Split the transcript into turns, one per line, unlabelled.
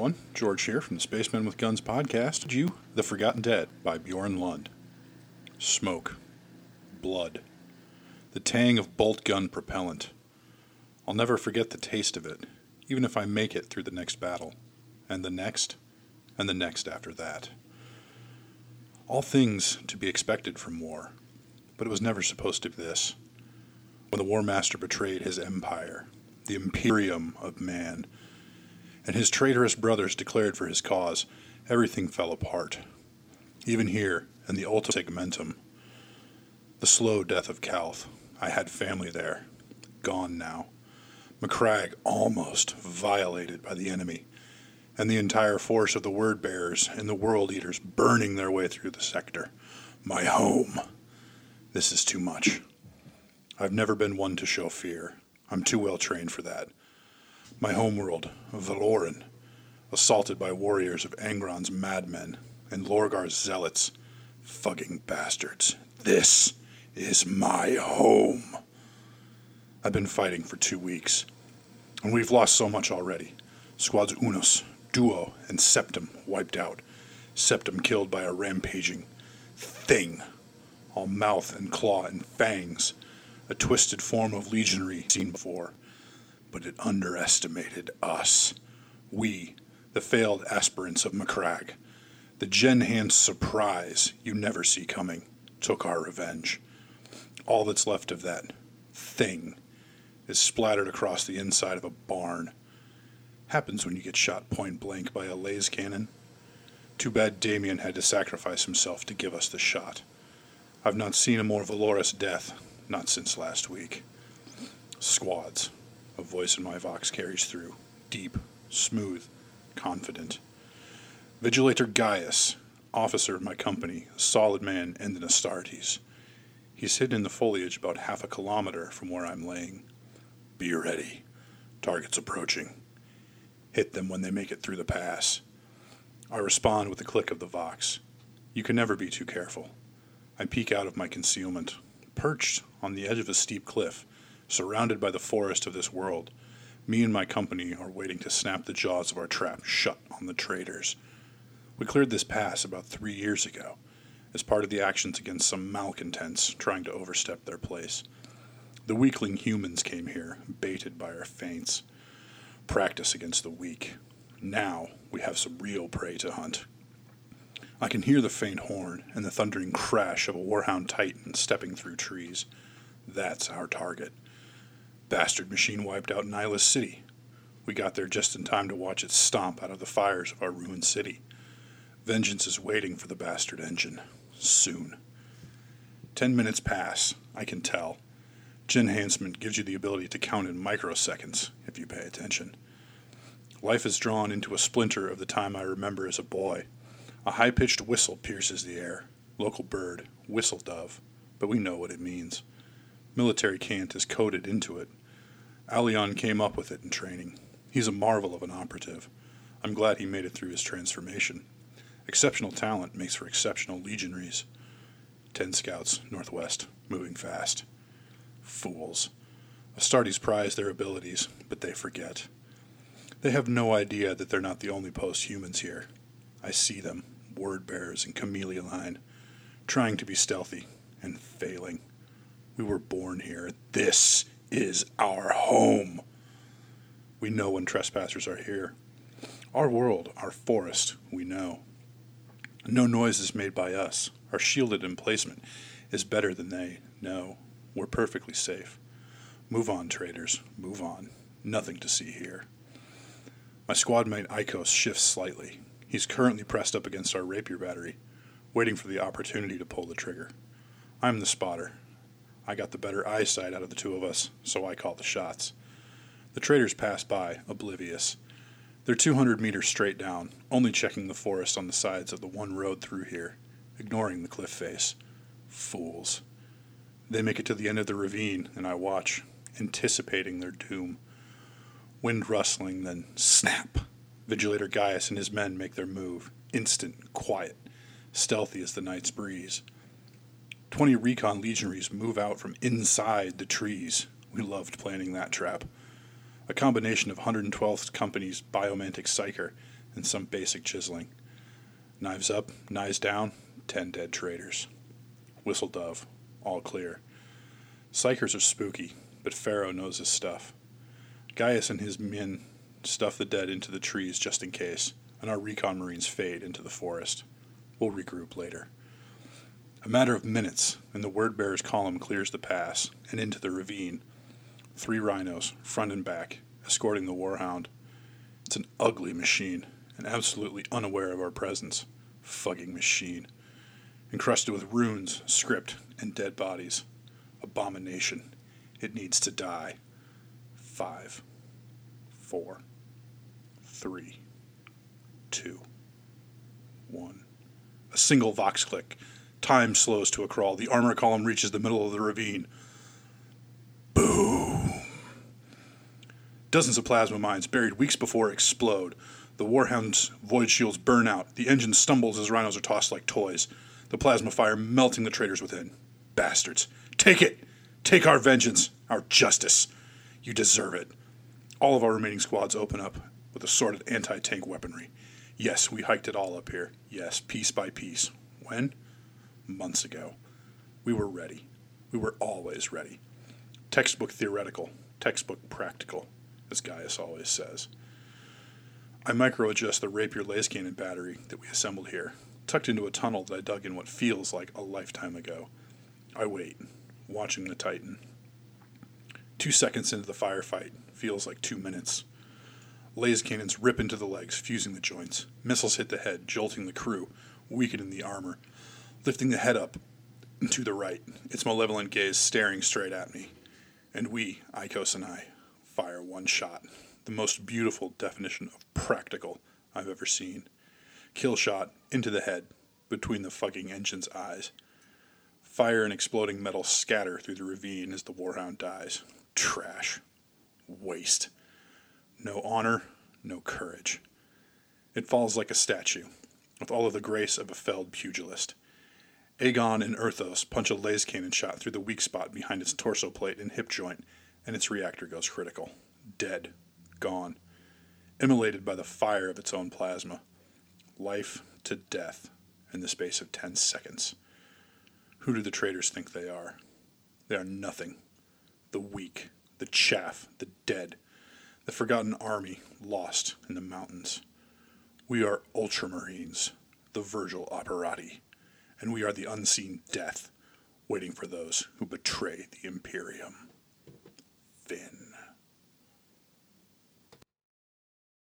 everyone. George here from the Spacemen with Guns podcast. You, The Forgotten Dead by Bjorn Lund. Smoke. Blood. The tang of bolt gun propellant. I'll never forget the taste of it, even if I make it through the next battle, and the next, and the next after that. All things to be expected from war, but it was never supposed to be this. When the War Master betrayed his empire, the Imperium of man, and his traitorous brothers declared for his cause, everything fell apart. Even here, in the Ultima Segmentum, the slow death of Calth, I had family there, gone now. Macragge almost violated by the enemy, and the entire force of the Word Bearers and the World Eaters burning their way through the sector. My home. This is too much. I've never been one to show fear. I'm too well trained for that my homeworld, Valoran, assaulted by warriors of Angron's madmen and Lorgar's zealots. Fucking bastards. This is my home. I've been fighting for two weeks, and we've lost so much already. Squads Unos, Duo, and Septum wiped out. Septum killed by a rampaging thing, all mouth and claw and fangs, a twisted form of legionary seen before but it underestimated us. We, the failed aspirants of Macragge, the Gen surprise you never see coming, took our revenge. All that's left of that thing is splattered across the inside of a barn. Happens when you get shot point blank by a laser cannon. Too bad Damien had to sacrifice himself to give us the shot. I've not seen a more valorous death, not since last week. Squads, a voice in my vox carries through, deep, smooth, confident. Vigilator Gaius, officer of my company, a solid man and an Astartes. He's hidden in the foliage about half a kilometer from where I'm laying. Be ready. Target's approaching. Hit them when they make it through the pass. I respond with a click of the Vox. You can never be too careful. I peek out of my concealment, perched on the edge of a steep cliff, surrounded by the forest of this world. Me and my company are waiting to snap the jaws of our trap shut on the traitors. We cleared this pass about three years ago, as part of the actions against some malcontents trying to overstep their place. The weakling humans came here, baited by our feints. Practice against the weak. Now we have some real prey to hunt. I can hear the faint horn and the thundering crash of a warhound titan stepping through trees. That's our target bastard machine wiped out Nihilus City. We got there just in time to watch it stomp out of the fires of our ruined city. Vengeance is waiting for the bastard engine. Soon. Ten minutes pass, I can tell. Gen enhancement gives you the ability to count in microseconds if you pay attention. Life is drawn into a splinter of the time I remember as a boy. A high pitched whistle pierces the air. Local bird, whistle dove, but we know what it means. Military cant is coded into it. Alion came up with it in training. He's a marvel of an operative. I'm glad he made it through his transformation. Exceptional talent makes for exceptional legionaries. Ten scouts, northwest, moving fast. Fools. Astartes prize their abilities, but they forget. They have no idea that they're not the only post humans here. I see them, word bearers and chameleon trying to be stealthy and failing. We were born here. This is our home. We know when trespassers are here. Our world, our forest, we know. No noise is made by us. Our shielded emplacement is better than they know. We're perfectly safe. Move on, traders. Move on. Nothing to see here. My squad mate Ikos shifts slightly. He's currently pressed up against our rapier battery, waiting for the opportunity to pull the trigger. I'm the spotter, I got the better eyesight out of the two of us, so I call the shots. The traders pass by, oblivious. They're 200 meters straight down, only checking the forest on the sides of the one road through here, ignoring the cliff face. Fools. They make it to the end of the ravine, and I watch, anticipating their doom. Wind rustling, then snap. Vigilator Gaius and his men make their move, instant, quiet, stealthy as the night's breeze. 20 recon legionaries move out from inside the trees. We loved planning that trap. A combination of 112th Company's Biomantic Psyker and some basic chiseling. Knives up, knives down, ten dead traitors. Whistle dove, all clear. Psykers are spooky, but Pharaoh knows his stuff. Gaius and his men stuff the dead into the trees just in case, and our recon marines fade into the forest. We'll regroup later. A matter of minutes, and the word bearer's column clears the pass and into the ravine. Three rhinos, front and back, escorting the warhound. It's an ugly machine, and absolutely unaware of our presence. Fugging machine. Encrusted with runes, script, and dead bodies. Abomination. It needs to die. Five, four, three, two, one. A single vox click Time slows to a crawl. The armor column reaches the middle of the ravine. Boom. Dozens of plasma mines buried weeks before explode. The Warhound's void shields burn out. The engine stumbles as rhinos are tossed like toys. The plasma fire melting the traitors within. Bastards. Take it! Take our vengeance, our justice. You deserve it. All of our remaining squads open up with assorted anti tank weaponry. Yes, we hiked it all up here. Yes, piece by piece. When? Months ago. We were ready. We were always ready. Textbook theoretical, textbook practical, as Gaius always says. I micro adjust the Rapier laser cannon battery that we assembled here, tucked into a tunnel that I dug in what feels like a lifetime ago. I wait, watching the Titan. Two seconds into the firefight feels like two minutes. Laser cannons rip into the legs, fusing the joints. Missiles hit the head, jolting the crew, weakening the armor, lifting the head up to the right, its malevolent gaze staring straight at me. And we, Icos and I, fire one shot, the most beautiful definition of practical I've ever seen. Kill shot into the head, between the fucking engine's eyes. Fire and exploding metal scatter through the ravine as the warhound dies. Trash. Waste. No honor, no courage. It falls like a statue, with all of the grace of a felled pugilist. Aegon and Erthos punch a laser cannon shot through the weak spot behind its torso plate and hip joint, and its reactor goes critical. Dead. Gone. Immolated by the fire of its own plasma. Life to death in the space of ten seconds. Who do the traitors think they are? They are nothing. The weak, the chaff, the dead, the forgotten army lost in the mountains. We are ultramarines, the Virgil operati and we are the unseen death waiting for those who betray the Imperium. Finn.